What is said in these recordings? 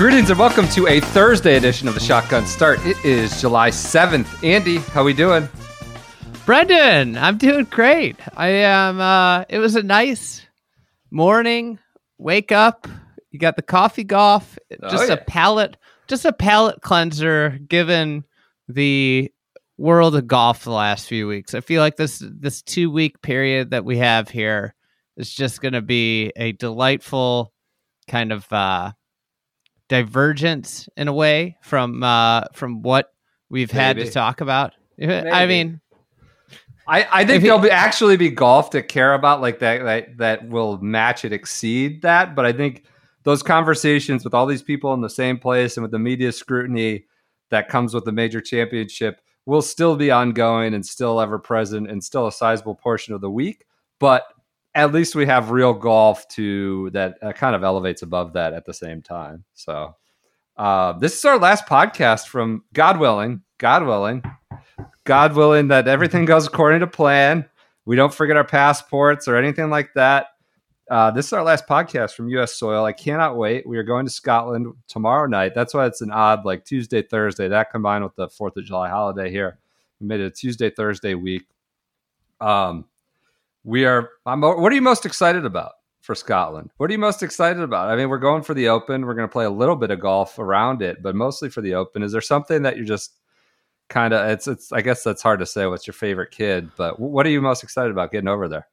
Greetings and welcome to a Thursday edition of the Shotgun Start. It is July 7th. Andy, how are we doing? Brendan, I'm doing great. I am. Uh, it was a nice morning. Wake up. You got the coffee golf. Just yeah. a palate, just a palate cleanser. Given the world of golf the last few weeks, I feel like this this two week period that we have here is just going to be a delightful kind of uh, divergence in a way from uh, from what we've had to talk about. I mean. I, I think there'll be actually be golf to care about like that, that that will match it exceed that. But I think those conversations with all these people in the same place and with the media scrutiny that comes with the major championship will still be ongoing and still ever present and still a sizable portion of the week. But at least we have real golf to that uh, kind of elevates above that at the same time. So uh, this is our last podcast from God willing, God willing, God willing that everything goes according to plan. We don't forget our passports or anything like that. Uh, this is our last podcast from U.S. soil. I cannot wait. We are going to Scotland tomorrow night. That's why it's an odd like Tuesday, Thursday. That combined with the Fourth of July holiday here, we made it a Tuesday, Thursday week. Um, we are. I'm, what are you most excited about for Scotland? What are you most excited about? I mean, we're going for the Open. We're going to play a little bit of golf around it, but mostly for the Open. Is there something that you're just kind of? It's. It's. I guess that's hard to say. What's your favorite kid? But what are you most excited about getting over there?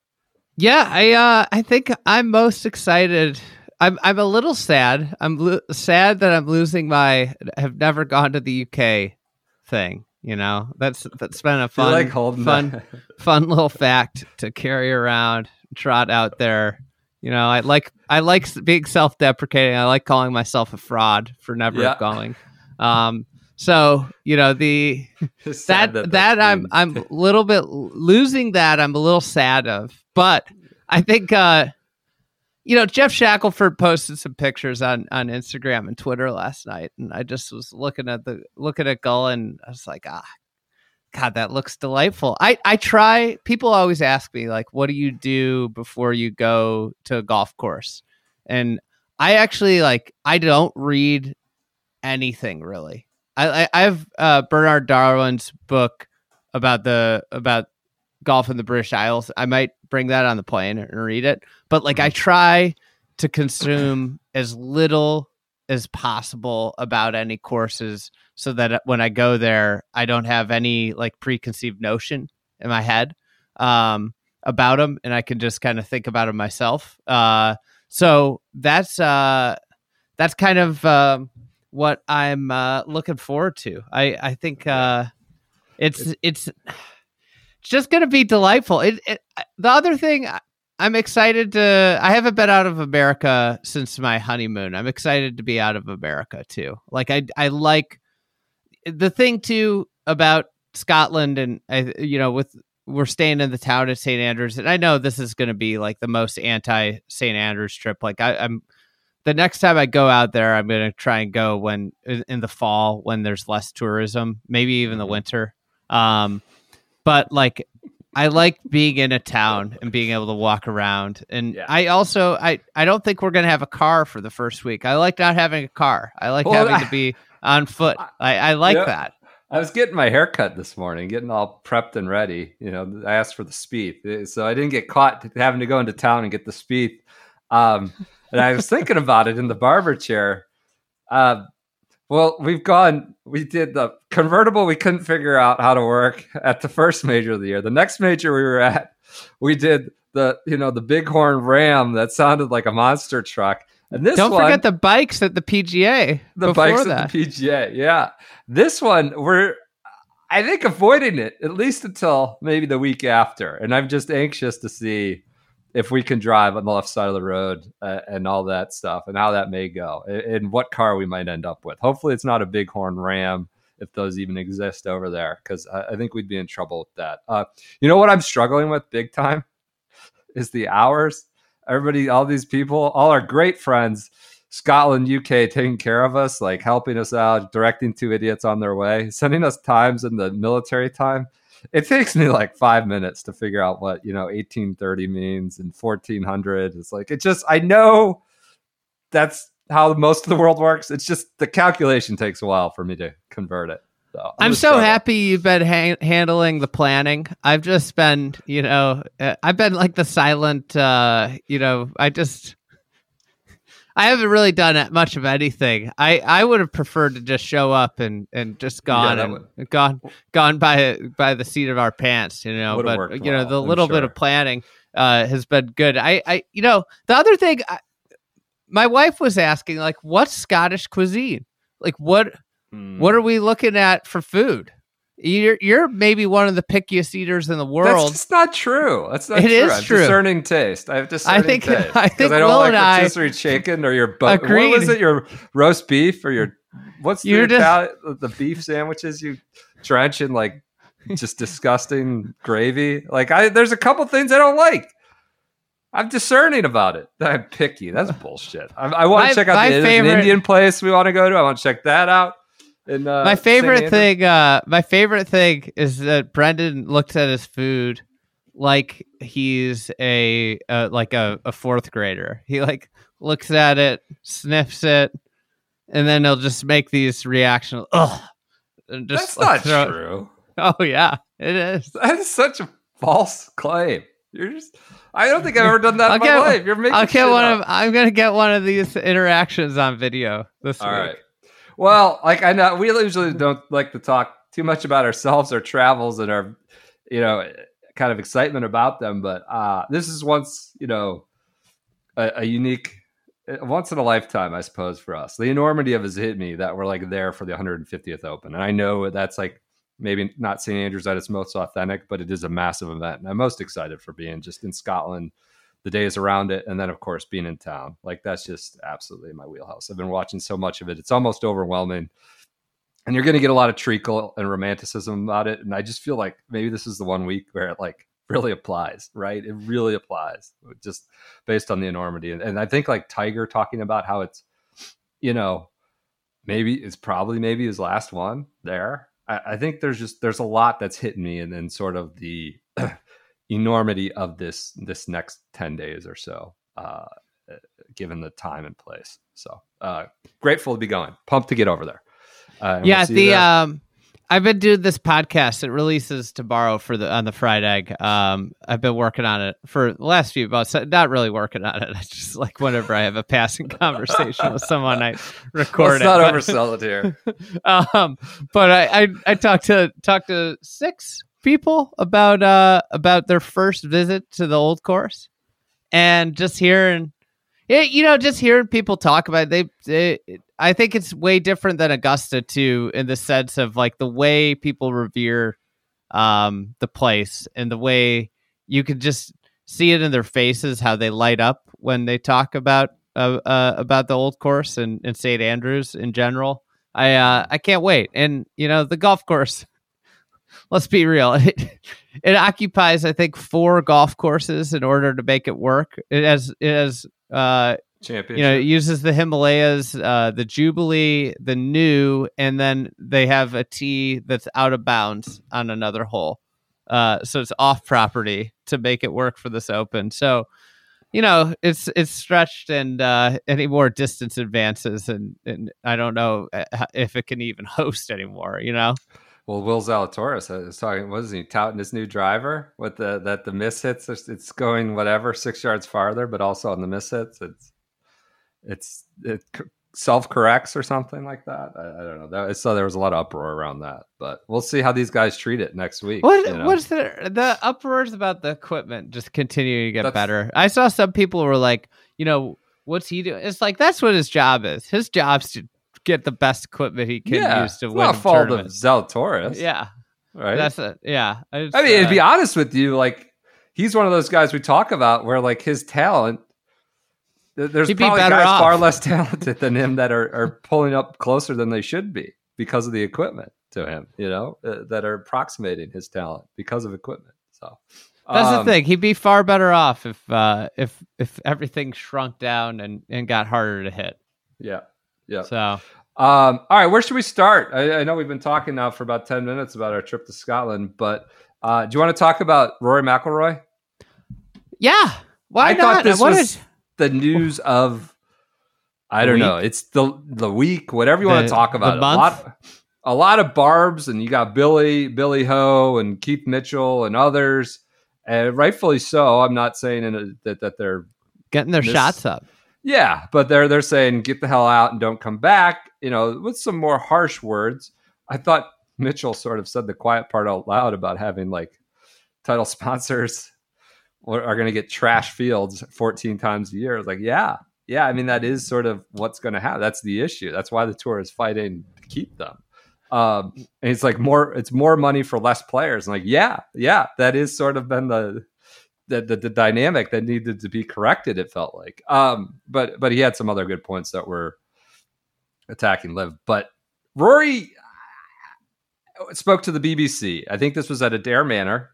Yeah, I uh, I think I'm most excited. I'm I'm a little sad. I'm lo- sad that I'm losing my have never gone to the UK thing. You know, that's that's been a fun like fun that? fun little fact to carry around, trot out there. You know, I like I like being self deprecating. I like calling myself a fraud for never Yeah. going. Um, so you know the that sad that, I'm I'm a little bit losing that I'm a little sad of, but I think uh you know Geoff Shackelford posted some pictures on on Instagram and Twitter last night, and I just was looking at the looking at Gull, and I was like, ah, God, that looks delightful. I I try. People always ask me like, what do you do before you go to a golf course? And I actually like I don't read anything really. I I, have uh, Bernard Darwin's book about the about golf in the British Isles. I might bring that on the plane and read it. But like I try to consume as little as possible about any courses so that when I go there, I don't have any like preconceived notion in my head um, about them, and I can just kind of think about them myself. Uh, so that's uh, that's kind of um what I'm uh, looking forward to. I I think uh, it's it's it's just gonna be delightful. It, it the other thing I'm excited to. I haven't been out of America since my honeymoon. I'm excited to be out of America too. Like I I like the thing too about Scotland and I you know with we're staying in the town of St Andrews and I know this is going to be like the most anti St Andrews trip. Like I, I'm the next time I go out there, I'm going to try and go when in in the fall when there's less tourism, maybe even the winter. Um, but like I like being in a town and being able to walk around. And Yeah. I also I I don't think we're gonna have a car for the first week. I like not having a car. I like Well, having I- to be on foot. I, I like Yeah. that. I was getting my hair cut this morning, getting all prepped and ready. You know, I asked for the speed, so I didn't get caught having to go into town and get the speed. Um, and I was thinking about it in the barber chair. Uh, well, we've gone. We did the convertible. We couldn't figure out how to work at the first major of the year. The next major we were at, we did the you know the bighorn ram that sounded like a monster truck. And this Don't one, forget the bikes at the PGA. the bikes that. at the PGA. Yeah, this one we're I think avoiding it at least until maybe the week after, and I'm just anxious to see if we can drive on the left side of the road uh, and all that stuff, and how that may go, and, and what car we might end up with. Hopefully, it's not a Bighorn Ram if those even exist over there, because I, I think we'd be in trouble with that. Uh, you know what I'm struggling with big time is the hours. Everybody, all these people, all our great friends, Scotland, UK, taking care of us, like helping us out, directing two idiots on their way, sending us times in the military time. It takes me like five minutes to figure out what you know 1830 means and 1400. It's like it just I know that's how most of the world works. It's just the calculation takes a while for me to convert it. So I'm, I'm so happy you've been ha- handling the planning. I've just been, you know, uh, I've been like the silent, uh, you know, I just, I haven't really done much of anything. I, I would have preferred to just show up and, and just gone that and gone gone by by the seat of our pants, you know. But you know, well, the I'm little bit of planning uh, has been good. I, I, you know, the other thing, I, my wife was asking, like, what's Scottish cuisine? Like, what Hmm. what are we looking at for food? You're you're maybe one of the pickiest eaters in the That's world. just not true. That's not It true. It is I true. discerning taste. I have discerning think- taste. I think I don't Will like and I rotisserie chicken or your what agreed. was it? Your roast beef or your what's the just- the beef sandwiches you drench in like just disgusting gravy. Like I, there's a couple things I don't like. I'm discerning about it. I'm picky. That's bullshit. I, I want to check out the favorite- Indian place we want to go to. I want to check that out. And uh, my favorite thing, uh, my favorite thing is that Brendan looks at his food like he's a uh, like a, a fourth grader. He like looks at it, sniffs it, and then he'll just make these reactions. Ugh. And just That's like, not true. Oh yeah, it is. That is such a false claim. You're just. I don't think I've ever done that I'll in my get- life. You're making. I'll get one up. of. I'm gonna get one of these interactions on video this All week. right. Well, like I know we usually don't like to talk too much about ourselves, our travels, and our, you know, kind of excitement about them. But uh, this is once, you know, a, a unique, uh, once in a lifetime, I suppose, for us. The enormity of it hit me that we're like there for the 150th Open, and I know that's like maybe not St Andrews at its most authentic, but it is a massive event, and I'm most excited for being just in Scotland the days around it, and then of course being in town. Like that's just absolutely my wheelhouse. I've been watching so much of it; it's almost overwhelming. And you're going to get a lot of treacle and romanticism about it, and I just feel like maybe this is the one week where it like really applies, right? It really applies, just based on the enormity. And, and I think like Tiger talking about how it's, you know, maybe it's probably maybe his last one there. I, I think there's just there's a lot that's hitting me, and then sort of the enormity of this this next 10 days or so uh given the time and place. So uh grateful to be going. Pumped to get over there. Uh, yeah we'll the um i've been doing this podcast. It releases tomorrow for the on the fried egg. Um i've been working on it for the last few months. Not really working on it. I just like whenever i have a passing conversation with someone i record let's not it. oversell it here. But, um but I, I i talked to talked to six people about uh about their first visit to the old course and just hearing yeah, you know, just hearing people talk about it, they, they, I think it's way different than Augusta too, in the sense of like the way people revere um, the place and the way you could just see it in their faces how they light up when they talk about uh, uh, about the old course and, and St Andrews in general. I uh, I can't wait, and you know the golf course. Let's be real. It, it occupies, I think, four golf courses in order to make it work. It has it has uh, championship you know, it uses the Himalayas, uh, the Jubilee, the new, and then they have a tee that's out of bounds on another hole. Uh, so it's off property to make it work for this open. So, you know, it's it's stretched and uh, any more distance advances, and, and I don't know uh, if it can even host anymore. You know, well will zalatoris is talking what is he touting his new driver with the that the miss hits it's- going whatever six yards farther but also on the miss hits it's it's it self corrects or something like that i, I don't know that, saw there was a lot of uproar around that but we'll see how these guys treat it next week what you know? what's the the uproars about the equipment just continuing to get That's- better? I saw some people were like, you know, what's he doing? It's like that's what his job is. His job's to get the best equipment he can yeah use to win not fault of tournaments. zalatoris Yeah, right? That's it. Yeah. I mean, to uh, be honest with you, like he's one of those guys we talk about where like his talent. th- There's He'd probably better guys off. far less talented than him that are, are pulling up closer than they should be because of the equipment to him. You know, uh, that are approximating his talent because of equipment. So That's um, the thing. He'd be far better off if uh, if if everything shrunk down and, and got harder to hit. Yeah, yeah. So Um, all right, where should we start? I, I know we've been talking now for about ten minutes about our trip to Scotland, but uh, do you want to talk about Rory McIlroy? yeah, why I not? thought this was the news of. I don't The know. It's the the week, whatever you want to talk the about. A lot, a lot of barbs, and you got Billy, Billy Ho, and Keith Mitchell, and others, and rightfully so. I'm not saying in a, that that they're getting their this- shots up. Yeah, but they're they're saying get the hell out and don't come back. You know, with some more harsh words. I thought Mitchell sort of said the quiet part out loud about having like title sponsors or are going to get trash fields 14 times a year. I was like, yeah, yeah. I mean, that is sort of what's going to happen. That's the issue. That's why the tour is fighting to keep them. Um, and it's like more, it's more money for less players. I'm like, yeah, yeah, that is sort of been the, the, the, the dynamic that needed to be corrected. It felt like, um, but, but he had some other good points that were attacking Liv, but Rory spoke to the BBC. I think this was at Adare Manor.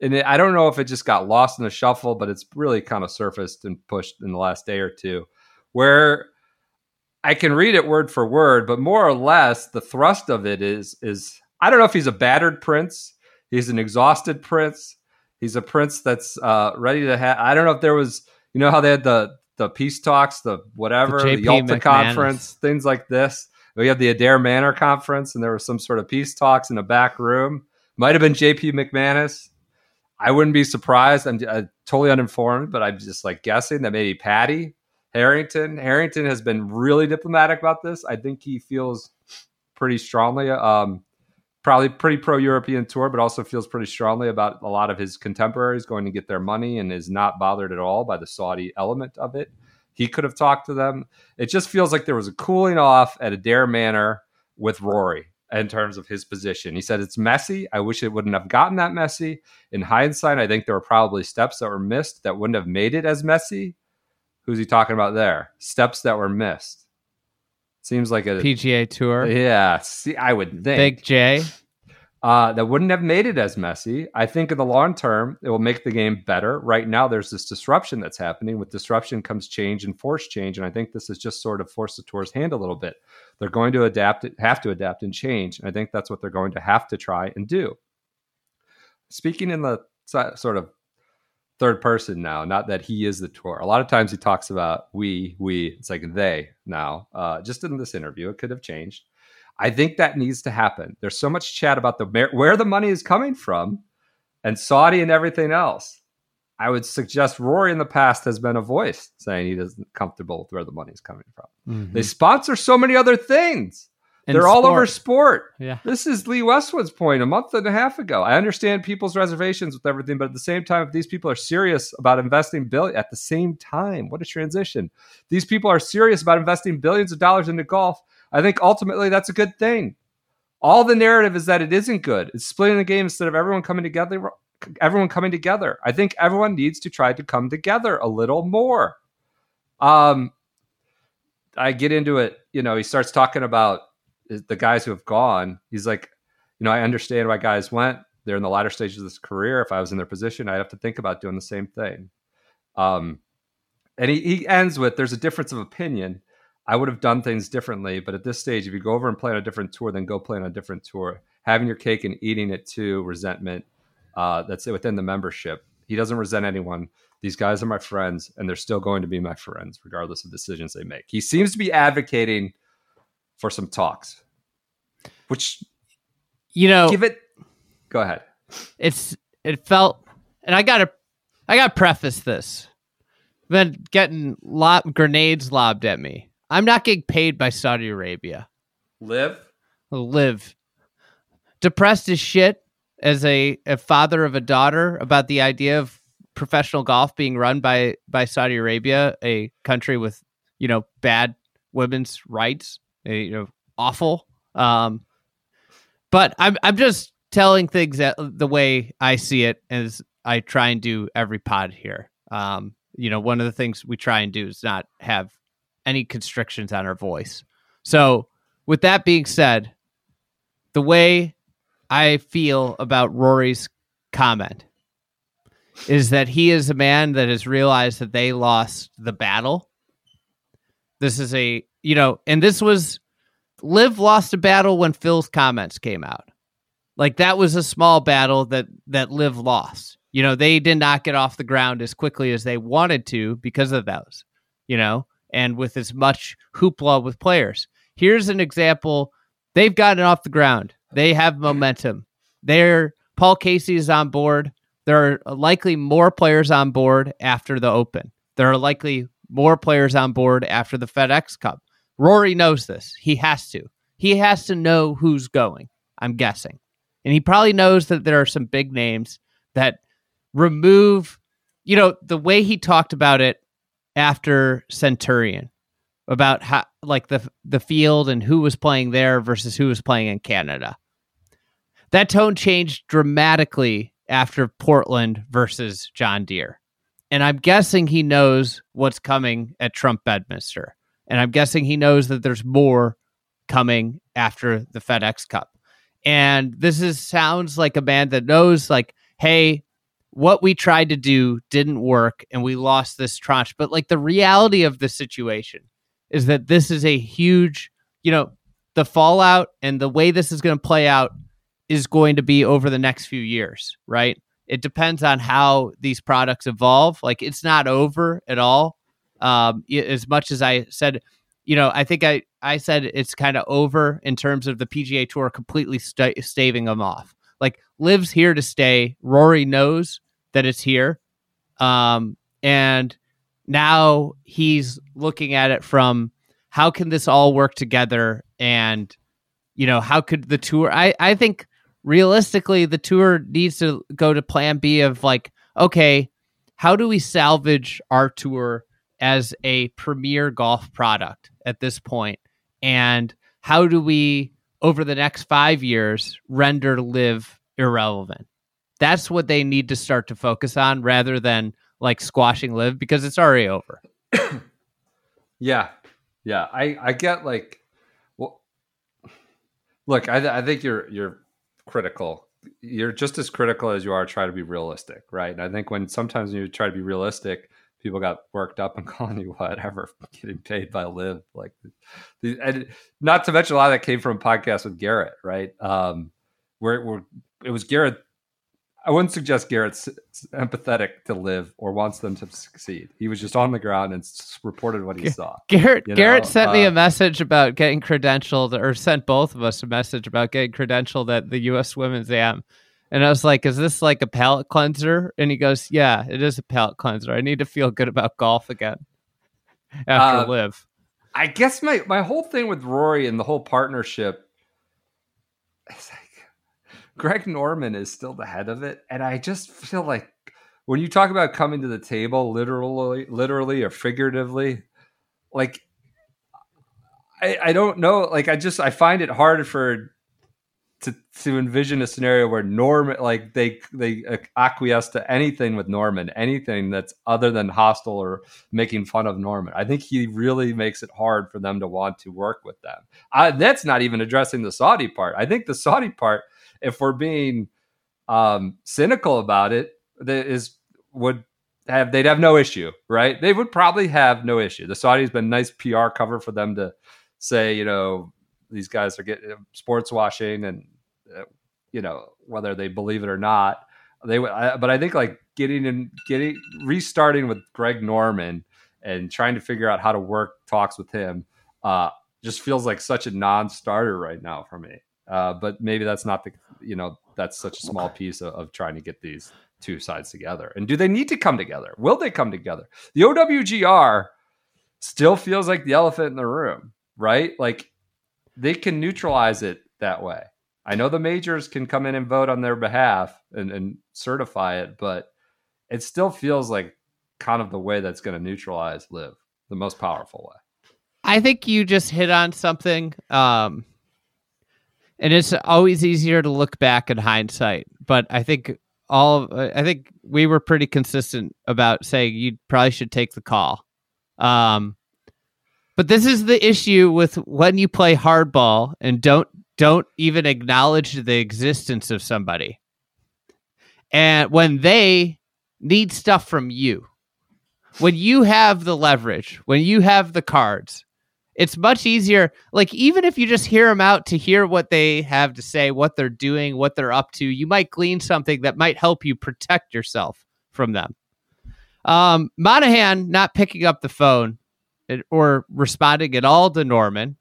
And it, I don't know if it just got lost in the shuffle, but it's really kind of surfaced and pushed in the last day or two, where I can read it word for word, but more or less the thrust of it is is I don't know if he's a battered prince, he's an exhausted prince, he's a prince that's uh, ready to have. I don't know if there was, you know, how they had the the peace talks, the whatever, the, JP Yalta McManus. conference, things like this. We had the Adare Manor conference, and there was some sort of peace talks in a back room. Might have been JP McManus. I wouldn't be surprised. I'm uh, totally uninformed, but I'm just like guessing that maybe Paddy Harrington. Harrington has been really diplomatic about this. I think he feels pretty strongly, um, probably pretty pro European tour, but also feels pretty strongly about a lot of his contemporaries going to get their money and is not bothered at all by the Saudi element of it. He could have talked to them. It just feels like there was a cooling off at Adare Manor with Rory in terms of his position. He said it's messy. I wish it wouldn't have gotten that messy. In hindsight, I think there were probably steps that were missed that wouldn't have made it as messy. Who's he talking about there? Steps that were missed. Seems like a PGA Tour, yeah. See, I would think Big J. uh, that wouldn't have made it as messy. I think in the long term, it will make the game better. Right now, there's this disruption that's happening. With disruption comes change and force change, and I think this has just sort of forced the tour's hand a little bit. They're going to adapt, it, have to adapt and change, and I think that's what they're going to have to try and do. Speaking in the sort of third person now, not that he is the tour. A lot of times he talks about we, we. It's like they now. Uh, just in this interview, it could have changed. I think that needs to happen. There's so much chat about the where the money is coming from, and Saudi and everything else. I would suggest Rory in the past has been a voice saying he isn't comfortable with where the money is coming from. They sponsor so many other things. They're all over sport. sport. Yeah. This is Lee Westwood's point a month and a half ago. I understand people's reservations with everything, but at the same time, if these people are serious about investing billion at the same time, what a transition. These people are serious about investing billions of dollars into golf. I think ultimately that's a good thing. All the narrative is that it isn't good. It's splitting the game instead of everyone coming together. Everyone coming together. I think everyone needs to try to come together a little more. Um, I get into it. You know, he starts talking about the guys who have gone. He's like, you know, I understand why guys went. They're in the latter stages of this career. If I was in their position, I'd have to think about doing the same thing. Um, and he, he ends with, "There's a difference of opinion. I would have done things differently, but at this stage, if you go over and play on a different tour, then go play on a different tour. Having your cake and eating it too, resentment. Uh, that's it within the membership. He doesn't resent anyone. These guys are my friends, and they're still going to be my friends, regardless of decisions they make. He seems to be advocating for some talks, which You know, give it. Go ahead. it's it felt, and I gotta, I gotta preface this. Been getting lob, grenades lobbed at me. I'm not getting paid by Saudi Arabia. Live. Live depressed as shit as a, a father of a daughter about the idea of professional golf being run by by Saudi Arabia, a country with you know bad women's rights, you know awful. Um, but I'm I'm just telling things that the way I see it as I try and do every pod here. Um, you know, one of the things we try and do is not have any constrictions on our voice. So, with that being said, the way I feel about Rory's comment is that he is a man that has realized that they lost the battle. This is a, you know, and this was Liv lost a battle when Phil's comments came out. Like that was a small battle that that Liv lost. You know, they did not get off the ground as quickly as they wanted to because of those, you know, and with as much hoopla with players. Here's an example. They've gotten off the ground. They have momentum. They're Paul Casey is on board. There are likely more players on board after the Open. There are likely more players on board after the FedEx Cup. Rory knows this. He has to. He has to know who's going, I'm guessing. And he probably knows that there are some big names that remove, you know, the way he talked about it after Centurion about how like the the field and who was playing there versus who was playing in Canada. That tone changed dramatically after Portland versus John Deere. And I'm guessing he knows what's coming at Trump Bedminster. And I'm guessing he knows that there's more coming after the FedEx Cup. And this is sounds like a man that knows like, hey, what we tried to do didn't work and we lost this tranche. But like the reality of the situation is that this is a huge, you know, the fallout and the way this is going to play out is going to be over the next few years, right? It depends on how these products evolve. Like it's not over at all. Um, as much as I said, you know, I think I I said it's kind of over in terms of the PGA Tour completely st- staving them off. Like Liv's here to stay. Rory knows that it's here, um, and now he's looking at it from how can this all work together and you know how could the tour i i think realistically, the tour needs to go to plan B of like, okay, how do we salvage our tour as a premier golf product at this point? And how do we, over the next five years, render LIV irrelevant? That's what they need to start to focus on rather than like squashing LIV because it's already over. yeah. Yeah. I, I get like, well, look, I, I think you're, you're critical. You're just as critical as you are trying to be realistic, right? And I think when sometimes you try to be realistic, people got worked up and calling you whatever, getting paid by LIV. like, and not to mention a lot of that came from a podcast with Garrett, right? Um, where, where it was Garrett I wouldn't suggest Garrett's empathetic to LIV or wants them to succeed. He was just on the ground and reported what he saw. Garrett you know? Garrett sent uh, me a message about getting credentialed, or sent both of us a message about getting credentialed at the U.S. Women's Am. And I was like, "Is this like a palate cleanser?" And he goes, "Yeah, it is a palate cleanser. I need to feel good about golf again after uh, Liv." I guess my my whole thing with Rory and the whole partnership is like Greg Norman is still the head of it, and I just feel like when you talk about coming to the table, literally, literally or figuratively, like I, I don't know. Like I just I find it hard for to to envision a scenario where Norman like they they acquiesce to anything with Norman, anything that's other than hostile or making fun of Norman. I think he really makes it hard for them to want to work with them. I, that's not even addressing the Saudi part. I think the Saudi part if we're being um, cynical about it, that is would have they'd have no issue, right? They would probably have no issue. The Saudis been nice PR cover for them to say, you know, these guys are getting sports washing, and uh, you know whether they believe it or not, they. But I think like getting and getting restarting with Greg Norman and trying to figure out how to work talks with him uh, just feels like such a non-starter right now for me. Uh, but maybe that's not the you know that's such a small piece of, of, trying to get these two sides together. And do they need to come together? Will they come together? The OWGR still feels like the elephant in the room, right? Like they can neutralize it that way. I know the majors can come in and vote on their behalf and, and certify it, but it still feels like kind of the way that's going to neutralize LIV the most powerful way. I think you just hit on something. Um, and it's always easier to look back in hindsight. But I think all I think we were pretty consistent about saying you probably should take the call. Um, but this is the issue with when you play hardball and don't don't even acknowledge the existence of somebody, and when they need stuff from you, when you have the leverage, when you have the cards, it's much easier. Like, even if you just hear them out to hear what they have to say, what they're doing, what they're up to, you might glean something that might help you protect yourself from them. Um, Monahan not picking up the phone or responding at all to Norman.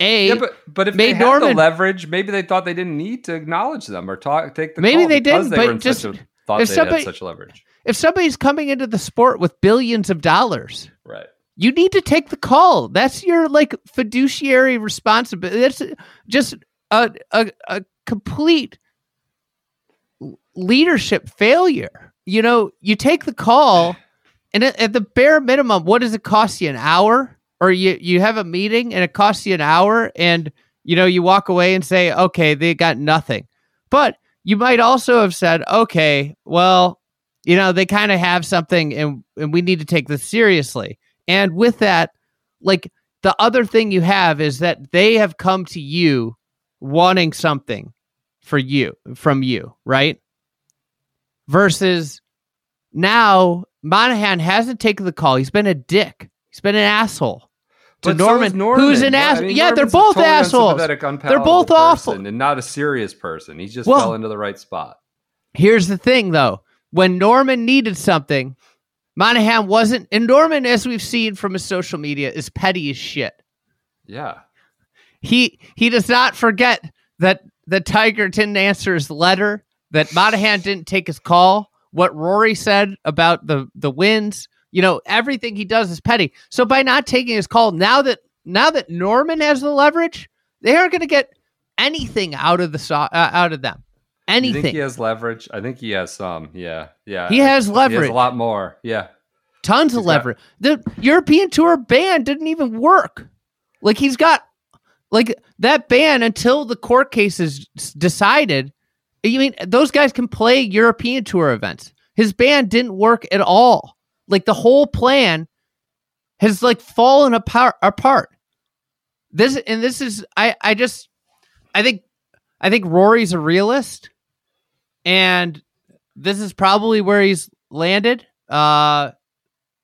A, Yeah, but but if they had Norman- the leverage, maybe they thought they didn't need to acknowledge them or talk take the Maybe they didn't, they but just- a, thought if they somebody- had such leverage. if somebody's coming into the sport with billions of dollars, Right. you need to take the call. That's your like fiduciary responsibility. That's just a a, a complete leadership failure. You know, you take the call, and at, at the bare minimum, what does it cost you? An hour, or you you have a meeting and it costs you an hour, and you know you walk away and say, okay, they got nothing. But you might also have said, okay, well, you know, they kind of have something, and and we need to take this seriously. And with that, like the other thing you have is that they have come to you wanting something for you from you, right? Versus now Monahan hasn't taken the call. He's been a dick. He's been an asshole to But so Norman, is Norman. who's an I mean, yeah, they're Norman's both totally assholes. They're both awful. and not a serious person. He just Well- fell into the right spot. Here's the thing, though. When Norman needed something, Monahan wasn't. And Norman, as we've seen from his social media, is petty as shit. Yeah. he he does not forget that the Tiger didn't answer his letter, that Monahan didn't take his call, what Rory said about the the wins. You know, everything he does is petty. So by not taking his call, now that now that Norman has the leverage, they aren't going to get anything out of the so- uh, out of them. You Anything. think he has leverage? I think he has some. Yeah. Yeah. He I- has He leverage. has a lot more. Yeah. Tons of He's got- leverage. The European tour ban didn't even work. Like he's got like that ban until the court case is decided. You mean those guys can play European tour events? His band didn't work at all. Like the whole plan has like fallen apart. Apart. This and this is I I just I think I think Rory's a realist, and this is probably where he's landed. Uh,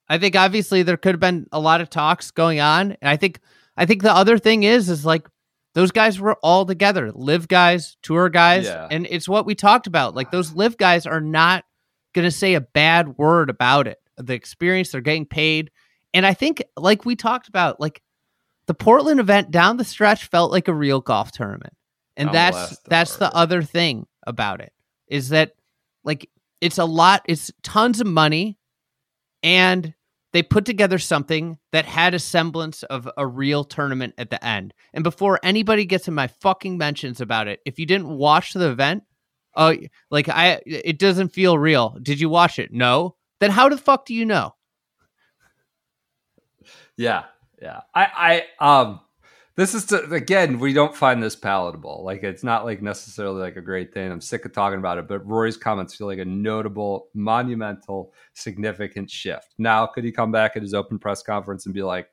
I think obviously there could have been a lot of talks going on, and I think I think the other thing is is like those guys were all together, live guys, tour guys, Yeah. and it's what we talked about. Like those live guys are not going to say a bad word about it. The experience they're getting paid, and I think like we talked about, like the Portland event down the stretch felt like a real golf tournament, and the that's that's the other thing about it is that like it's a lot, it's tons of money, and they put together something that had a semblance of a real tournament at the end. And before anybody gets in my fucking mentions about it, if you didn't watch the event, oh, like I, it doesn't feel real. Did you watch it? No. Then how the fuck do you know? Yeah, yeah. I, I, um, this is to, again, we don't find this palatable. Like, it's not like necessarily like a great thing. I'm sick of talking about it, but Rory's comments feel like a notable, monumental, significant shift. Now, could he come back at his open press conference and be like,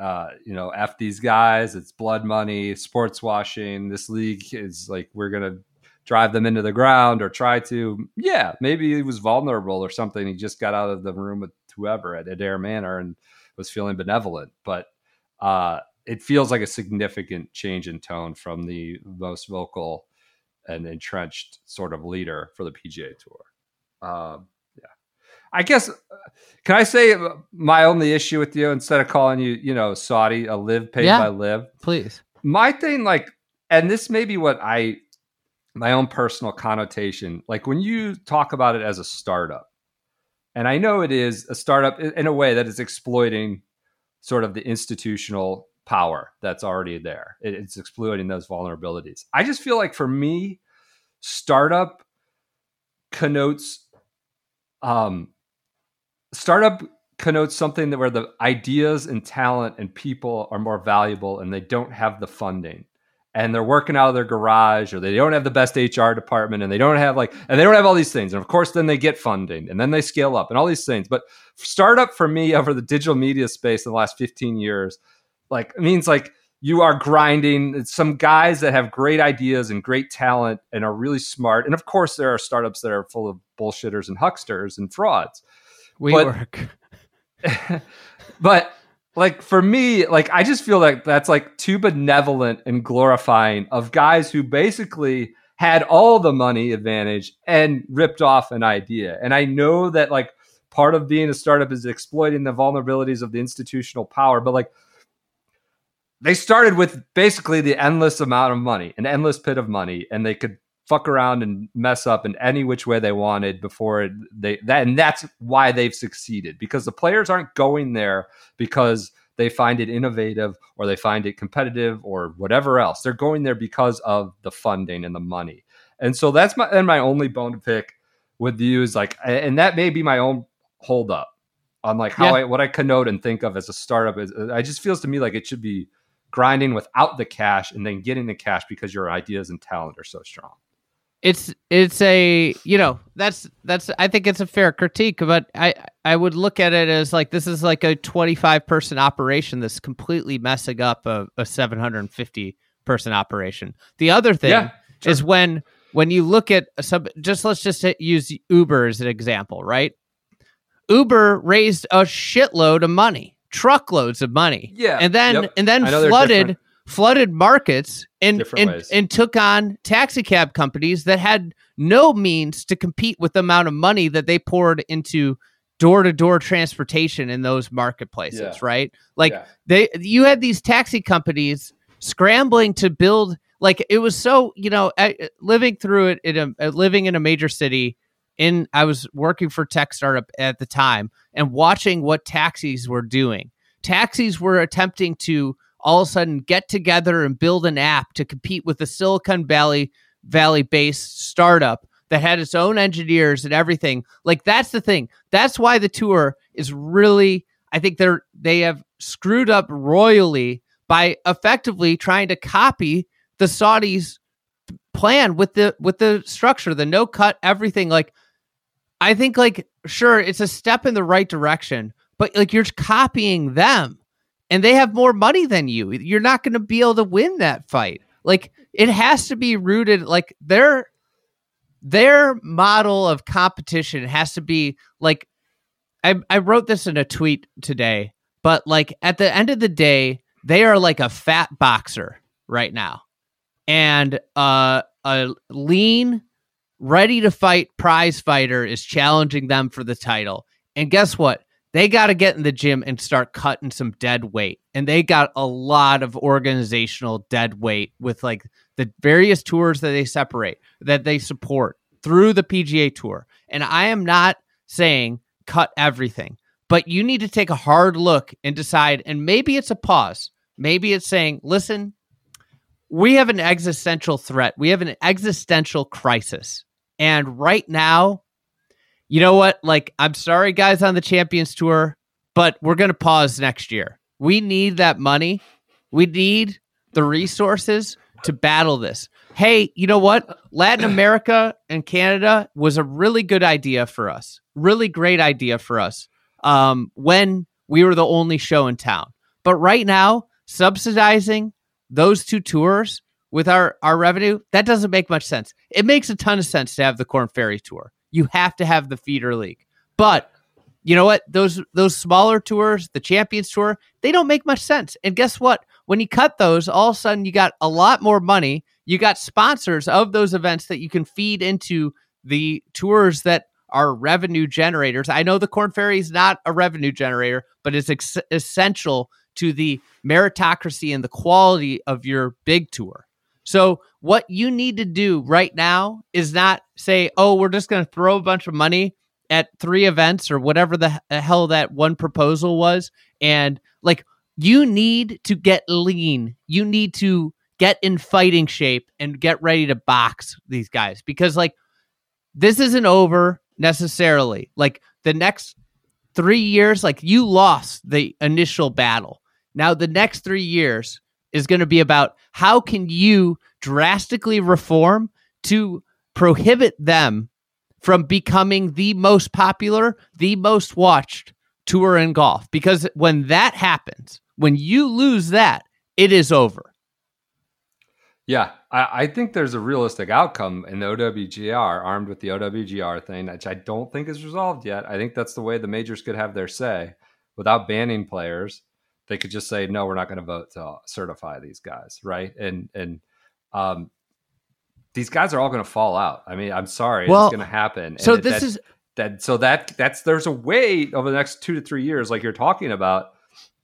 uh, you know, F these guys, it's blood money, sports washing. This league is like, we're to drive them into the ground or try to. Yeah, maybe he was vulnerable or something. He just got out of the room with whoever at Adare Manor and was feeling benevolent, but uh, it feels like a significant change in tone from the most vocal and entrenched sort of leader for the PGA Tour. Um, yeah, I guess. uh, Can I say my only issue with you instead of calling you, you know, Saudi a LIV paid Yeah. by LIV? Please. my thing like and this may be what i my own personal connotation like when you talk about it as a startup and i know it is a startup in in a way that is exploiting sort of the institutional power that's already there. It- it's exploiting those vulnerabilities. I just feel like for me startup connotes um startup connotes something that where the ideas and talent and people are more valuable and they don't have the funding. And they're working out of their garage or they don't have the best HR department and they don't have like and they don't have all these things. And of course then they get funding and then they scale up and all these things. But startup for me over the digital media space in the last 15 years like it means like you are grinding. It's some guys that have great ideas and great talent and are really smart. And of course there are startups that are full of bullshitters and hucksters and frauds. We But- work. but like for me like i just feel like that's like too benevolent and glorifying of guys who basically had all the money advantage and ripped off an idea. And i know that like part of being a startup is exploiting the vulnerabilities of the institutional power but like they started with basically the endless amount of money an endless pit of money and they could fuck around and mess up in any which way they wanted before they that and that's why they've succeeded because the players aren't going there because they find it innovative or they find it competitive or whatever else. They're going there because of the funding and the money. And so that's my and my only bone to pick with you is like and that may be my own hold up on like how Yeah. I what I connote and think of as a startup. Is I just feels to me like it should be grinding without the cash and then getting the cash because your ideas and talent are so strong. it's it's a you know that's that's i think it's a fair critique but i i would look at it as like this is like a 25 person operation that's completely messing up a, a 750 person operation the other thing Yeah, sure. is when when you look at some just let's just use uber as an example right uber raised a shitload of money truckloads of money Yeah, and then yep. and then I know they're flooded flooded markets and Different and, ways. and took on taxi cab companies that had no means to compete with the amount of money that they poured into door to door transportation in those marketplaces, Yeah. right? Like Yeah. they you had these taxi companies scrambling to build like it was so, you know, I- living through it in a living in a major city in I was working for tech startup at the time and watching what taxis were doing. Taxis were attempting to all of a sudden get together and build an app to compete with the Silicon Valley Valley based startup that had its own engineers and everything. Like that's the thing. That's why the tour is really I think they're they have screwed up royally by effectively trying to copy the Saudis plan with the with the structure, the no cut everything like I think like sure it's a step in the right direction, but like you're copying them and they have more money than you. You're not going to be able to win that fight. Like it has to be rooted like their their model of competition has to be like I I wrote this in a tweet today, but like at the end of the day, they are like a fat boxer right now. And uh a lean ready to fight prize fighter is challenging them for the title. And guess what? They got to get in the gym and start cutting some dead weight. And they got a lot of organizational dead weight with like the various tours that they separate, that they support through the PGA Tour. And I am not saying cut everything, but you need to take a hard look and decide. And maybe it's a pause. Maybe it's saying, listen, we have an existential threat. We have an existential crisis. And right now, you know what? Like, I'm sorry, guys on the Champions Tour, but we're going to pause next year. We need that money. We need the resources to battle this. Hey, you know what? Latin America and Canada was a really good idea for us. Really great idea for us um, when we were the only show in town. But right now, subsidizing those two tours with our our revenue that doesn't make much sense. It makes a ton of sense to have the Korn Ferry tour. You have to have the feeder league. But you know what? Those those smaller tours the champions tour they don't make much sense. And guess what? When you cut those all of a sudden you got a lot more money. You got sponsors of those events that you can feed into the tours that are revenue generators. I know the Korn Ferry is not a revenue generator but it's ex- essential to the meritocracy and the quality of your big tour so what you need to do right now is not say, "Oh, we're just going to throw a bunch of money at three events or whatever the hell that one proposal was." And like you need to get lean. You need to get in fighting shape and get ready to box these guys because like this isn't over necessarily. Like the next 3 years like you lost the initial battle. Now the next 3 years is going to be about how can you drastically reform to prohibit them from becoming the most popular, the most watched tour in golf. Because when that happens, when you lose that, it is over. Yeah, I, I think there's a realistic outcome in the OWGR, armed with the OWGR thing, which I don't think is resolved yet. I think that's the way the majors could have their say without banning players. They could just say, no, we're not going to vote to certify these guys, right? And and um, these guys are all going to fall out. I mean, I'm sorry, Well, it's going to happen. So And this that- is that so that that's there's a way over the next two to three years, like you're talking about,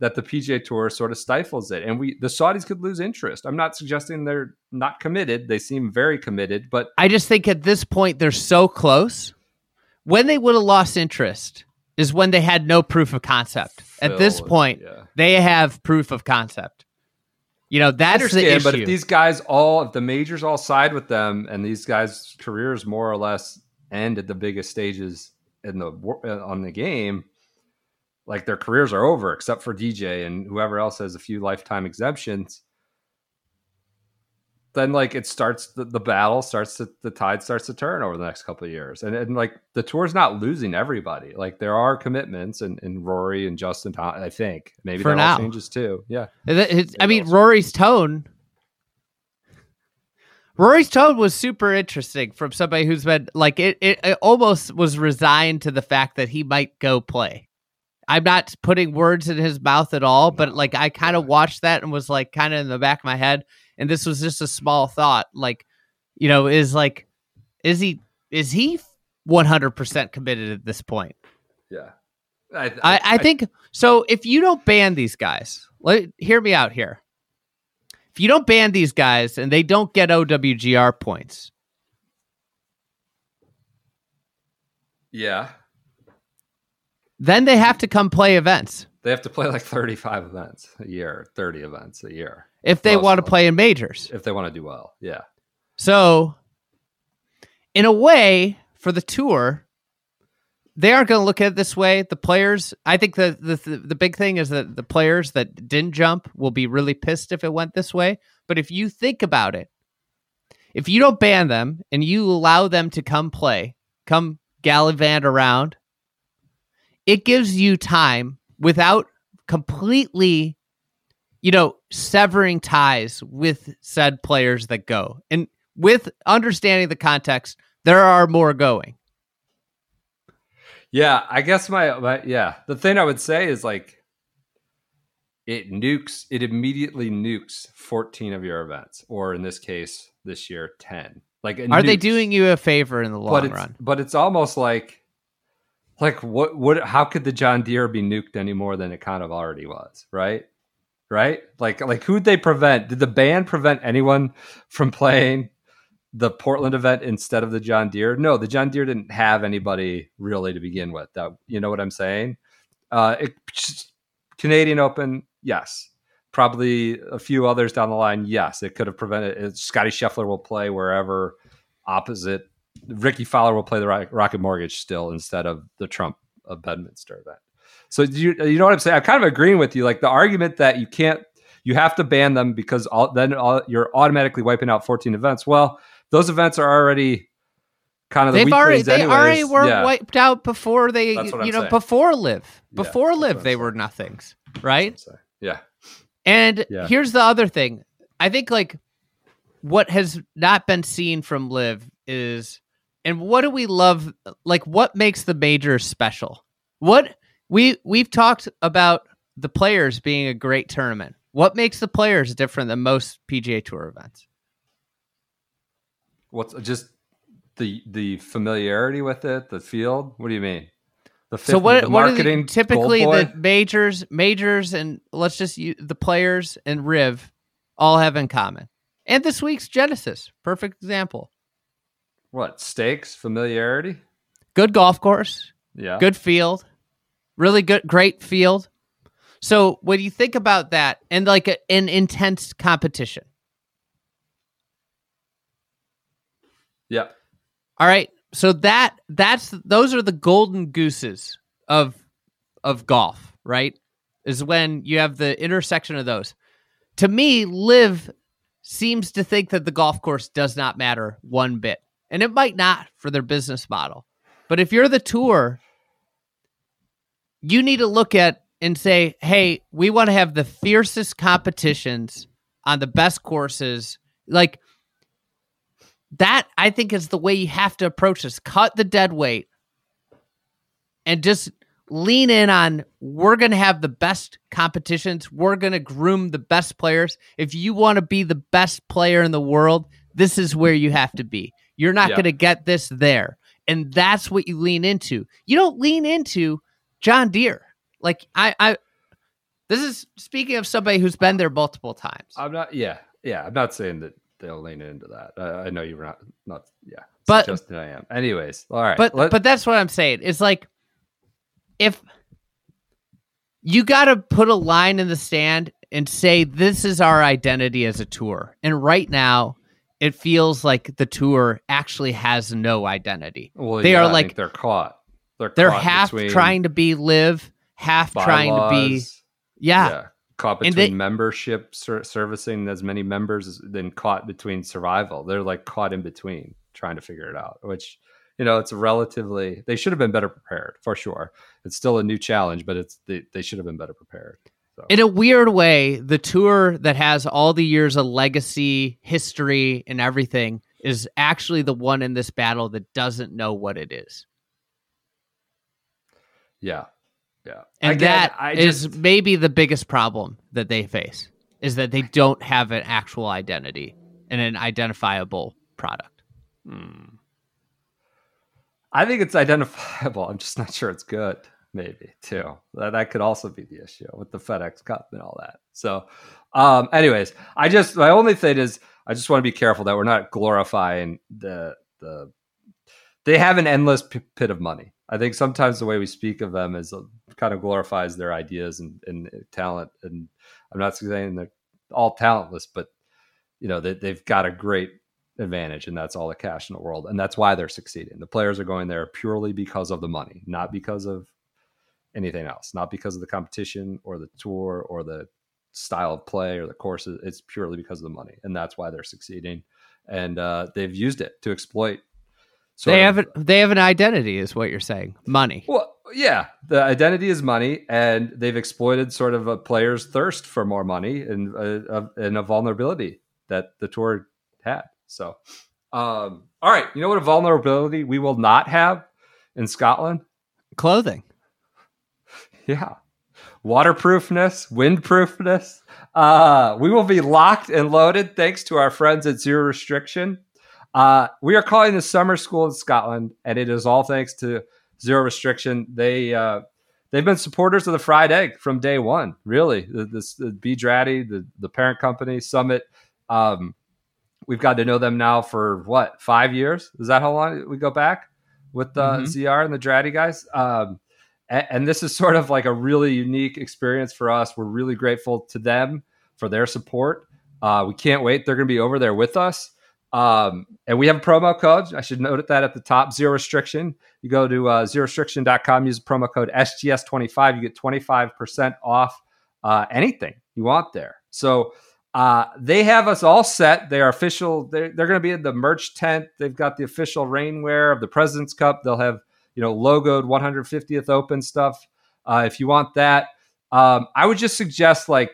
that the PGA Tour sort of stifles it, and we the Saudis could lose interest. I'm not suggesting they're not committed; they seem very committed, but I just think at this point they're so close. When they would have lost interest is when they had no proof of concept. At this point, yeah. they have proof of concept. You know, that's the issue. but if these guys all, if the majors all side with them, and these guys' careers more or less end at the biggest stages in the uh, on the game, like their careers are over, except for DJ and whoever else has a few lifetime exemptions. Then, like it starts, the, the battle starts to the tide starts to turn over the next couple of years, and and like the tour's not losing everybody. Like there are commitments, and, and Rory and Justin, I think maybe For that now. all changes too. Yeah, It- it- I mean, Rory's tone. Rory's tone was super interesting from somebody who's been like it, it. It almost was resigned to the fact that he might go play. I'm not putting words in his mouth at all, but like I kind of watched that and was like kind of in the back of my head. And this was just a small thought, like you know, is like, is he is he 100 percent committed at this point? yeah. I, I think so. If you don't ban these guys, let hear me out here. If you don't ban these guys and they don't get OWGR points, yeah. then they have to come play events They have to play like 35 events a year, 30 events a year if they want to play in majors. if they want to do well. Yeah. So, in a way, for the tour, they aren't going to look at it this way. The players, I think the, the the big thing is that the players that didn't jump will be really pissed if it went this way. But if you think about it, if you don't ban them and you allow them to come play, come gallivant around, it gives you time without completely, you know, severing ties with said players that go. And with understanding the context, there are more going. Yeah. I guess my, my, yeah. The thing I would say is like, it nukes, it immediately nukes 14 of your events, or in this case, this year, 10. Like, Are they doing you a favor in the long it's, run? But it's almost like, like what, what, how could the John Deere be nuked any more than it kind of already was? Right. Right. Like, like who'd they prevent? Did the ban prevent anyone from playing the Portland event instead of the John Deere? No, the John Deere didn't have anybody really to begin with. That you know what I'm saying? Uh, it, Canadian Open, yes. Probably a few others down the line, yes. It could have prevented. It, Scotty Scheffler will play wherever opposite. Rickie Fowler will play the Rocket Mortgage still instead of the Trump of Bedminster event. So do you you know what I'm saying? I'm kind of agreeing with you. Like the argument that you can't, you have to ban them because all, then all, you're automatically wiping out 14 events. Well, those events are already kind of the They've already they anyways. already were Yeah. wiped out before they you I'm know saying. before live before what live they saying. were nothings right yeah. and Yeah. here's the other thing I think like what has not been seen from LIV is and what do we love like what makes the majors special what we we've talked about the players being a great tournament what makes the players different than most PGA Tour events What's just the the familiarity with it, the field? What do you mean? The So what? the What are marketing the, typically the majors, majors, and let's just use the players and Riv all have in common. And this week's Genesis, perfect example. What stakes familiarity? Good golf course, Yeah, good field, really good, great field. So when you think about that, and like a, an intense competition, Yeah, all right. So that that's those are the golden gooses of of golf, right? Is when you have the intersection of those. to me, LIV seems to think that the golf course does not matter one bit. And it might not for their business model. But if you're the tour, you need to look at and say, hey, we want to have the fiercest competitions on the best courses. Like that, I think, is the way you have to approach this. Cut the dead weight and just lean in on we're going to have the best competitions. We're going to groom the best players. If you want to be the best player in the world, this is where you have to be. You're not Yeah. going to get this there. And that's what you lean into. You don't lean into John Deere. Like I I this is speaking of somebody who's been there multiple times. I'm not. Yeah, yeah. I'm not saying that they'll lean into that. I, I know you're not. Not. Yeah. But- just I am. Anyways, all right. but let- but that's what I'm saying. It's like if you got to put a line in the stand and say this is our identity as a tour. And right now, it feels like the tour actually has no identity. well, they yeah, are like- they're caught. They're They're caught half trying to be LIV, half trying to be bylaws. yeah. Caught between they- membership ser- servicing as many members as then caught between survival. They're like caught in between trying to figure it out, which you know it's relatively they should have been better prepared for sure. It's still a new challenge, but it's they, they should have been better prepared. So. in a weird way, the tour that has all the years of legacy, history, and everything is actually the one in this battle that doesn't know what it is. yeah, yeah, And Again, that I is maybe the biggest problem that they face is that they don't have an actual identity and an identifiable product. Hmm. I think it's identifiable. I'm just not sure it's good. Maybe too. That, that could also be the issue with the FedEx Cup and all that. So, um, anyways, I just my only thing is I just want to be careful that we're not glorifying the the. They have an endless pit of money. I think sometimes the way we speak of them is uh, kind of glorifies their ideas and, and talent. And I'm not saying they're all talentless, but you know they, they've got a great advantage and that's all the cash in the world and that's why they're succeeding the players are going there purely because of the money not because of anything else not because of the competition or the tour or the style of play or the courses it's purely because of the money and that's why they're succeeding and uh, they've used it to exploit They of- have an, they have an identity, is what you're saying. Money. well, yeah, the identity is money, and they've exploited sort of a player's thirst for more money and uh, and a vulnerability that the tour had. So, um, all right, you know what a vulnerability we will not have in Scotland? Clothing. Yeah, waterproofness, windproofness. Uh, we will be locked and loaded thanks to our friends at Zero Restriction. Uh, we are calling the summer school in Scotland, and it is all thanks to Zero Restriction. They uh, they've been supporters of the fried egg from day one. Really, the, this the B Dratty, the the parent company, Summit. Um, we've got to know them now for what five years? Is that how long we go back with the Mhm. ZR and the Dratty guys? Um, and this is sort of like a really unique experience for us. We're really grateful to them for their support. Uh, we can't wait. They're going to be over there with us. Um, and we have a promo code. I should note that at the top zero restriction. You go to uh, zerorestriction.com, use promo code SGS25. You get 25% off uh, anything you want there. So uh, they have us all set. They are official. They're, they're going to be in the merch tent. They've got the official rainwear of the President's Cup. They'll have you know, logoed 150th Open stuff. Uh, if you want that, um, I would just suggest like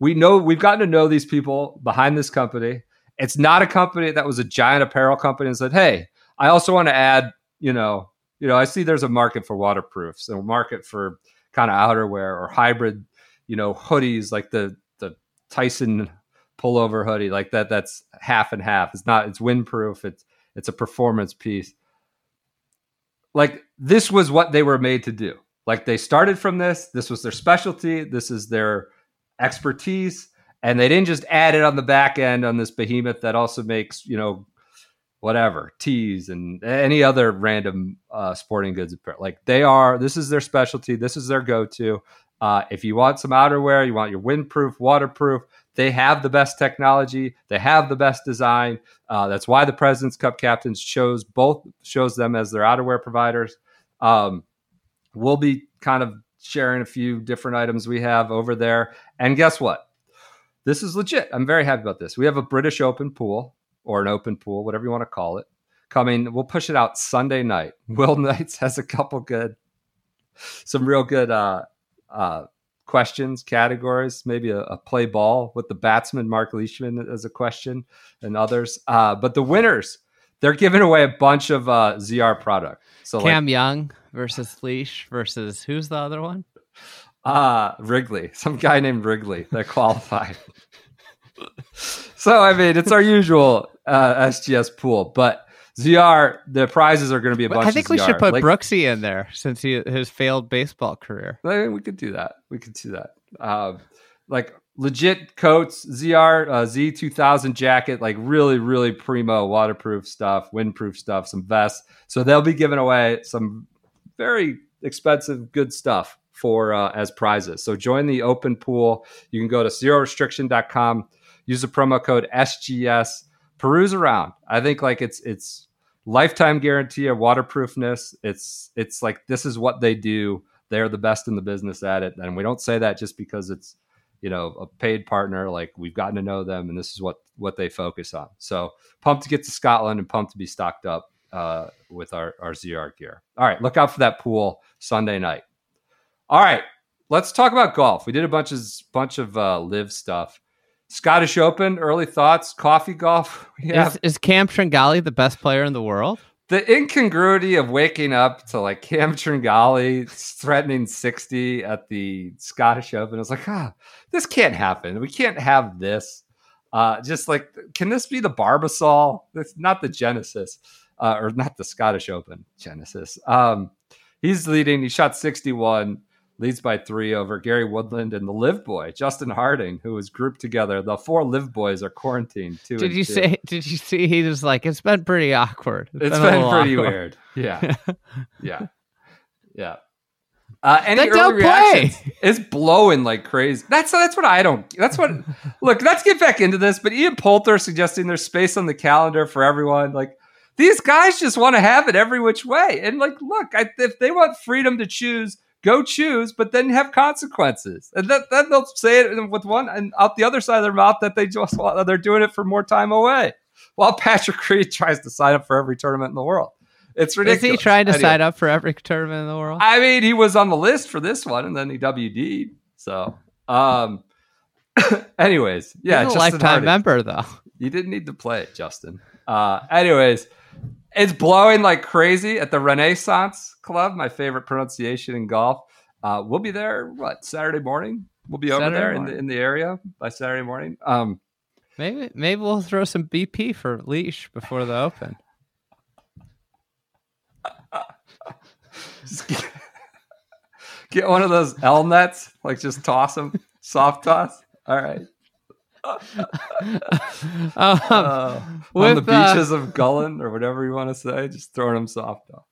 we know we've gotten to know these people behind this company. It's not a company that was a giant apparel company and said, "Hey, I also want to add." You know, you know, I see there's a market for waterproofs and a market for kind of outerwear or hybrid, you know, hoodies like the the Tyson pullover hoodie like that. That's half and half. It's not. It's windproof. It's it's a performance piece like this was what they were made to do. Like they started from this. This was their specialty. This is their expertise, and they didn't just add it on the back end on this behemoth that also makes you know whatever tees and any other random uh, sporting goods. Like they are. This is their specialty. This is their go-to. Uh, if you want some outerwear, you want your windproof, waterproof. They have the best technology. They have the best design. Uh, that's why the President's Cup captains chose both shows them as their outerwear providers. Um, we'll be kind of sharing a few different items we have over there. And guess what? this is legit. I'm very happy about this. We have a British Open pool or an open pool, whatever you want to call it, coming. We'll push it out Sunday night. Will Knights has a couple good, some real good uh, uh, questions, categories, maybe a, a, play ball with the batsman Mark Leishman as a question and others. Uh, but the winners, they're giving away a bunch of uh, ZR product. So Cam like, Young versus Leash versus who's the other one? Uh Wrigley, some guy named Wrigley that qualified. so I mean, it's our usual uh, SGS pool, but ZR, the prizes are going to be a bunch. I think we ZR. should put like, Brooksy in there since he his failed baseball career. We could do that. We could do that. Um, like legit coats, ZR uh, Z2000 jacket, like really, really primo waterproof stuff, windproof stuff, some vests. So they'll be giving away some very expensive, good stuff for uh, as prizes. So join the open pool. You can go to zerorestriction.com, use the promo code SGS, peruse around. I think like it's it's lifetime guarantee of waterproofness. It's it's like this is what they do. They're the best in the business at it, and we don't say that just because it's you know a paid partner. Like we've gotten to know them, and this is what what they focus on. So pumped to get to Scotland and pumped to be stocked up uh, with our our ZR gear. All right, look out for that pool Sunday night. All right, let's talk about golf. We did a bunch of bunch of uh, live stuff. Scottish Open, early thoughts, coffee golf. Yeah. Is, is Cam Tringale the best player in the world? The incongruity of waking up to like Cam Tringale threatening 60 at the Scottish Open. I was like, ah, this can't happen. We can't have this. Uh, just like, can this be the Barbasol? It's not the Genesis, uh, or not the Scottish Open Genesis. Um, he's leading. He shot 61 leads by three over Gary Woodland and the LIV Boy, Justin Harding, who was grouped together. The four LIV Boys are quarantined. Two did you two. say? Did you see? He was like, "It's been pretty awkward. it's, it's been, been pretty awkward. weird." Yeah, yeah, yeah. Uh, any Then early reactions? play. It's blowing like crazy. That's that's what I don't. That's what. look, let's get back into this. But Ian Poulter suggesting there's space on the calendar for everyone. Like these guys just want to have it every which way. And like, look, I, if they want freedom to choose, go choose, but then have consequences. And that, then they'll say it with one and out the other side of their mouth that they just want, they're doing it for more time away. While Patrick Reed tries to sign up for every tournament in the world. It's ridiculous. Is he trying to Anyway. sign up for every tournament in the world? I mean, he was on the list for this one, and then he WD'd. So, um, anyways, yeah, He's a Justin lifetime Harding. member though. You didn't need to play it, Justin. Uh, anyways, it's blowing like crazy at the Renaissance Club, my favorite pronunciation in golf. Uh, we'll be there. What Saturday morning? We'll be over Saturday there in the in the area by Saturday morning. Um, Maybe maybe we'll throw some BP for Leash before the Open. get, get one of those L nets, like just toss them, soft toss. All right. Um, Uh, on with, the uh, beaches of Gullane or whatever you want to say, just throwing them soft off.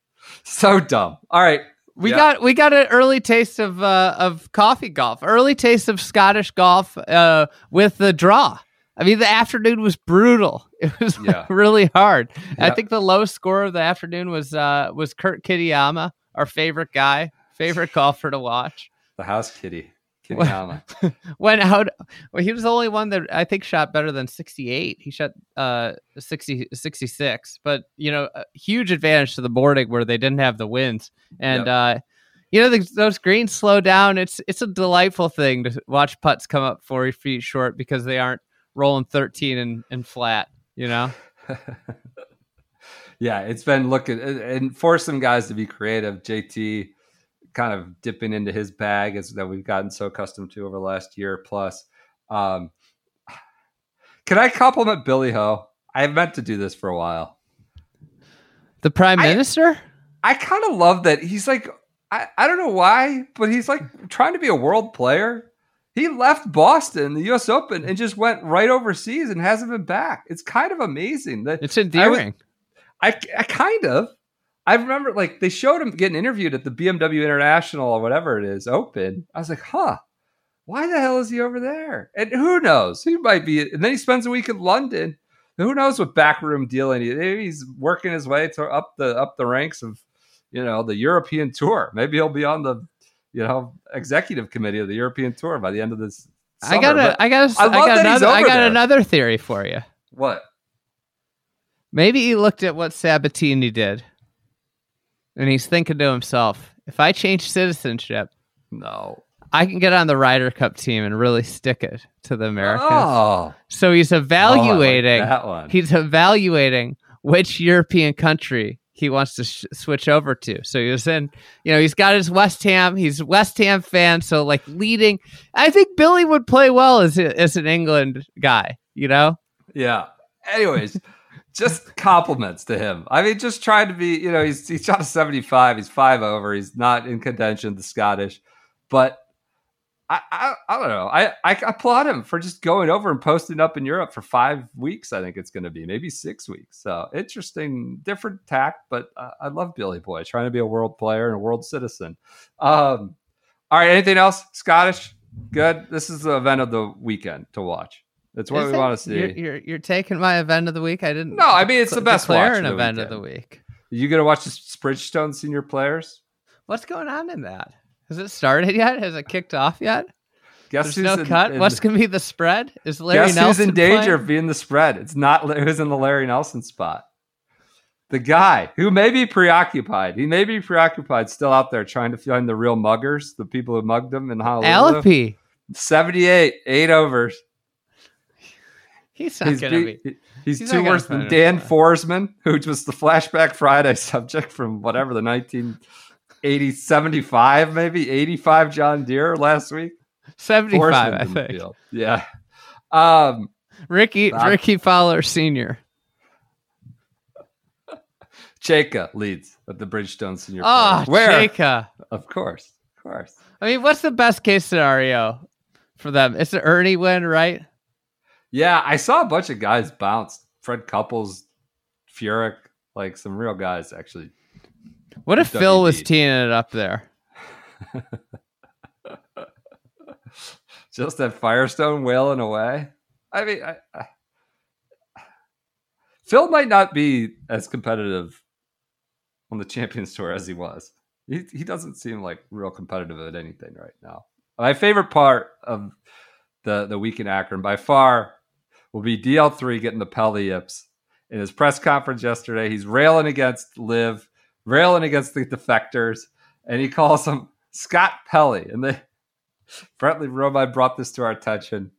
So dumb. All right. we Yeah. got we got an early taste of uh, of coffee golf, early taste of Scottish golf uh, with the draw. I mean, the afternoon was brutal. It was Yeah. really hard. I think the lowest score of the afternoon was uh, was Kurt Kitayama, our favorite guy, favorite golfer to watch. the house kitty. Went out. Well, he was the only one that I think shot better than 68. He shot uh 60 66, but you know, a huge advantage to the boarding where they didn't have the winds. And uh you know, the, those greens slow down. It's it's a delightful thing to watch putts come up 40 feet short because they aren't rolling 13 and, and flat, you know? yeah, it's been looking and force some guys to be creative. JT kind of dipping into his bag as that we've gotten so accustomed to over the last year plus. Um, can I compliment Billy Ho? I've meant to do this for a while. The prime minister? I kind of love that he's like I, I don't know why, but he's like trying to be a world player. He left Boston, the US Open, and just went right overseas and hasn't been back. It's kind of amazing. That It's endearing. I, I kind of. I remember like they showed him getting interviewed at the BMW International or whatever it is open. I was like, huh, why the hell is he over there? And who knows? He might be. And then he spends a week in London. Who knows what backroom dealing he? Maybe he's working his way to up the up the ranks of, you know, the European tour. Maybe he'll be on the, you know, executive committee of the European tour by the end of this I got summer, a, I got a, I I got another, I got there. another theory for you. what? Maybe he looked at what Sabbatini did, and he's thinking to himself, if I change citizenship, No. I can get on the Ryder Cup team and really stick it to the Americans. Oh, So he's oh, evaluating. Oh, like that one. he's evaluating which European country he wants to sh- switch over to. So he was in, you know, he's got his West Ham. He's West Ham fan, so like leading. I think Billy would play well as a, as an England guy. You know, Yeah. Anyways, just compliments to him. I mean, just trying to be, you know, he's he's shot a 75, he's five over, he's not in contention, the Scottish. But I, I I don't know. I, I applaud him for just going over and posting up in Europe for five weeks, I think it's gonna be, maybe six weeks. So interesting, different tack, but uh, I love Billy Boy trying to be a world player and a world citizen. Um all right, anything else? Scottish? Good. This is the event of the weekend to watch. That's what Is we it? want to see. You're, you're you're taking my event of the week. I didn't. No, I mean, it's the best declare watch an of the event of the week. You gonna watch the Bridgestone senior players? What's going on in that? Has it started yet? Has it kicked off yet? Guess There's no who's in- cut. in- What's going to be the spread? Is Larry guess Nelson who's in danger playing? of being the spread? It's not who's in the Larry Nelson spot. The guy who may be preoccupied. He may be preoccupied, still out there trying to find the real muggers, the people who mugged him in Honolulu. Allenby. Seventy-eight, eight overs. He's not He's, going to beat- be. he's, he's two worse than Dan. Forsman, who was the Flashback Friday subject from whatever the 1980, 75, maybe 85 John Deere last week. 75, Forsman's I think. field. Yeah. Um, Ricky Bob- Ricky Fowler Sr. Cheka leads at the Bridgestone Senior. Oh, Players. Where? Chaka. Of course, of course. I mean, what's the best case scenario for them? It's an Ernie win, right? Yeah, I saw a bunch of guys bounce. Fred Couples, Furyk, like some real guys actually. What if Phil was teeing it up there? Just at Firestone wailing away. I mean, I, I, Phil might not be as competitive on the Champions Tour as he was. He, he doesn't seem like real competitive at anything right now. My favorite part of the the week in Akron by far will be DL3 getting the Pelley yips. In his press conference yesterday, he's railing against LIV, railing against the defectors, and he calls them Scott Pelley. And they Brentley Romine brought this to our attention.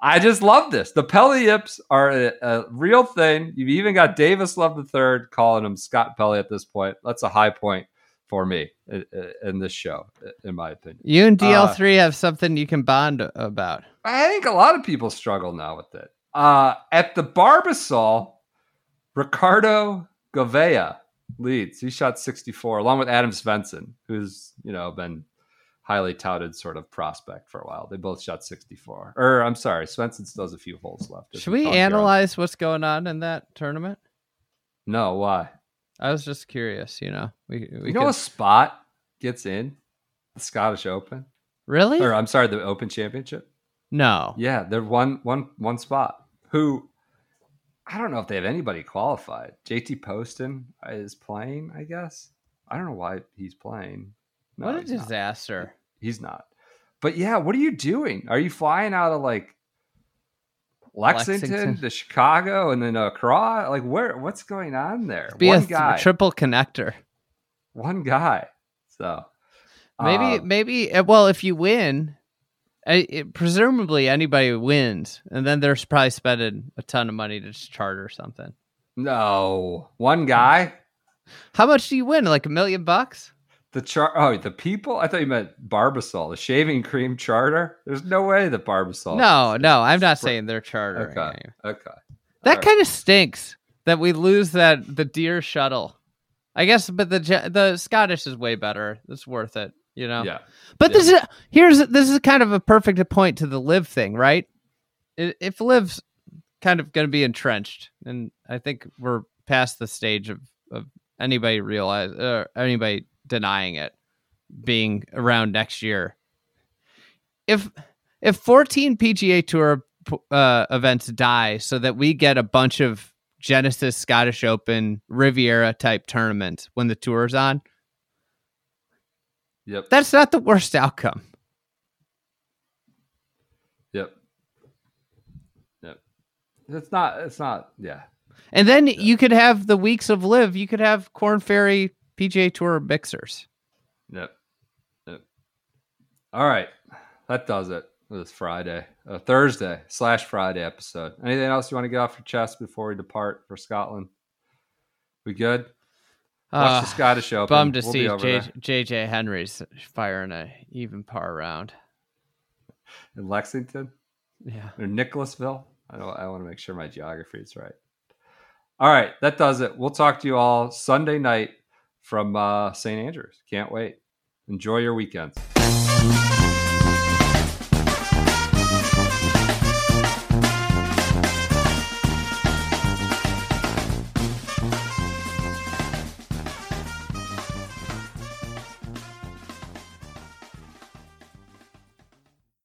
I just love this. The Pelley yips are a, a real thing. You've even got Davis Love the third calling him Scott Pelley at this point. That's a high point for me in, this show, in my opinion. You and Uh, DL3 have something you can bond about. I think a lot of people struggle now with it. Uh, at the Barbasol, Ricardo Gouveia leads. He shot 64, along with Adam Svensson, who's you know been highly touted sort of prospect for a while. They both shot 64. Or I'm sorry, Svensson still has a few holes left. Should we analyze what's going on in that tournament? No, why? I was just curious, you know. We, we you know could- a spot gets in the Scottish Open, really? or I'm sorry, the Open Championship. no. Yeah, they're one one one spot. Who I don't know if they have anybody qualified. JT Poston is playing, I guess. I don't know why he's playing. No, what a he's not. disaster. He's not. But yeah, what are you doing? Are you flying out of like Lexington, Lexington. to Chicago and then Accra? Like where what's going on there? Be one a guy. triple connector. one guy. So Maybe, uh, maybe. uh, Well, if you win, I, it, presumably anybody wins, and then they're probably spending a ton of money to just charter something. no. One guy? How much do you win? Like a million bucks? The char oh the people? I thought you meant Barbasol, the shaving cream charter. There's no way that Barbasol. no, no, I'm not Spr- saying they're chartering. Okay. you. Okay. That right. kind of stinks that we lose that the Deere shuttle. I guess, but the the Scottish is way better. It's worth it, you know. Yeah. But Yeah. this is here's this is kind of a perfect point to the LIV thing, right? If LIV's kind of going to be entrenched, and I think we're past the stage of, of anybody realize or anybody denying it being around next year. If if 14 PGA Tour uh, events die, so that we get a bunch of Genesis, Scottish Open, Riviera type tournaments when the tour's on, Yep. that's not the worst outcome. Yep. Yep. It's not. It's not. Yeah. And then you could have the weeks of LIV. You could have Korn Ferry PGA Tour mixers. Yep. Yep. All right. That does it. This Friday, uh, Thursday slash Friday episode. Anything else you want to get off your chest before we depart for Scotland? We good? Watch the Scottish Open. bummed to We'll see J- JJ Henry's firing a even par round. in Lexington Yeah. or Nicholasville. I don't. I want to make sure my geography is right. All right, that does it. We'll talk to you all Sunday night from uh, St. Andrews. Can't wait. Enjoy your weekends.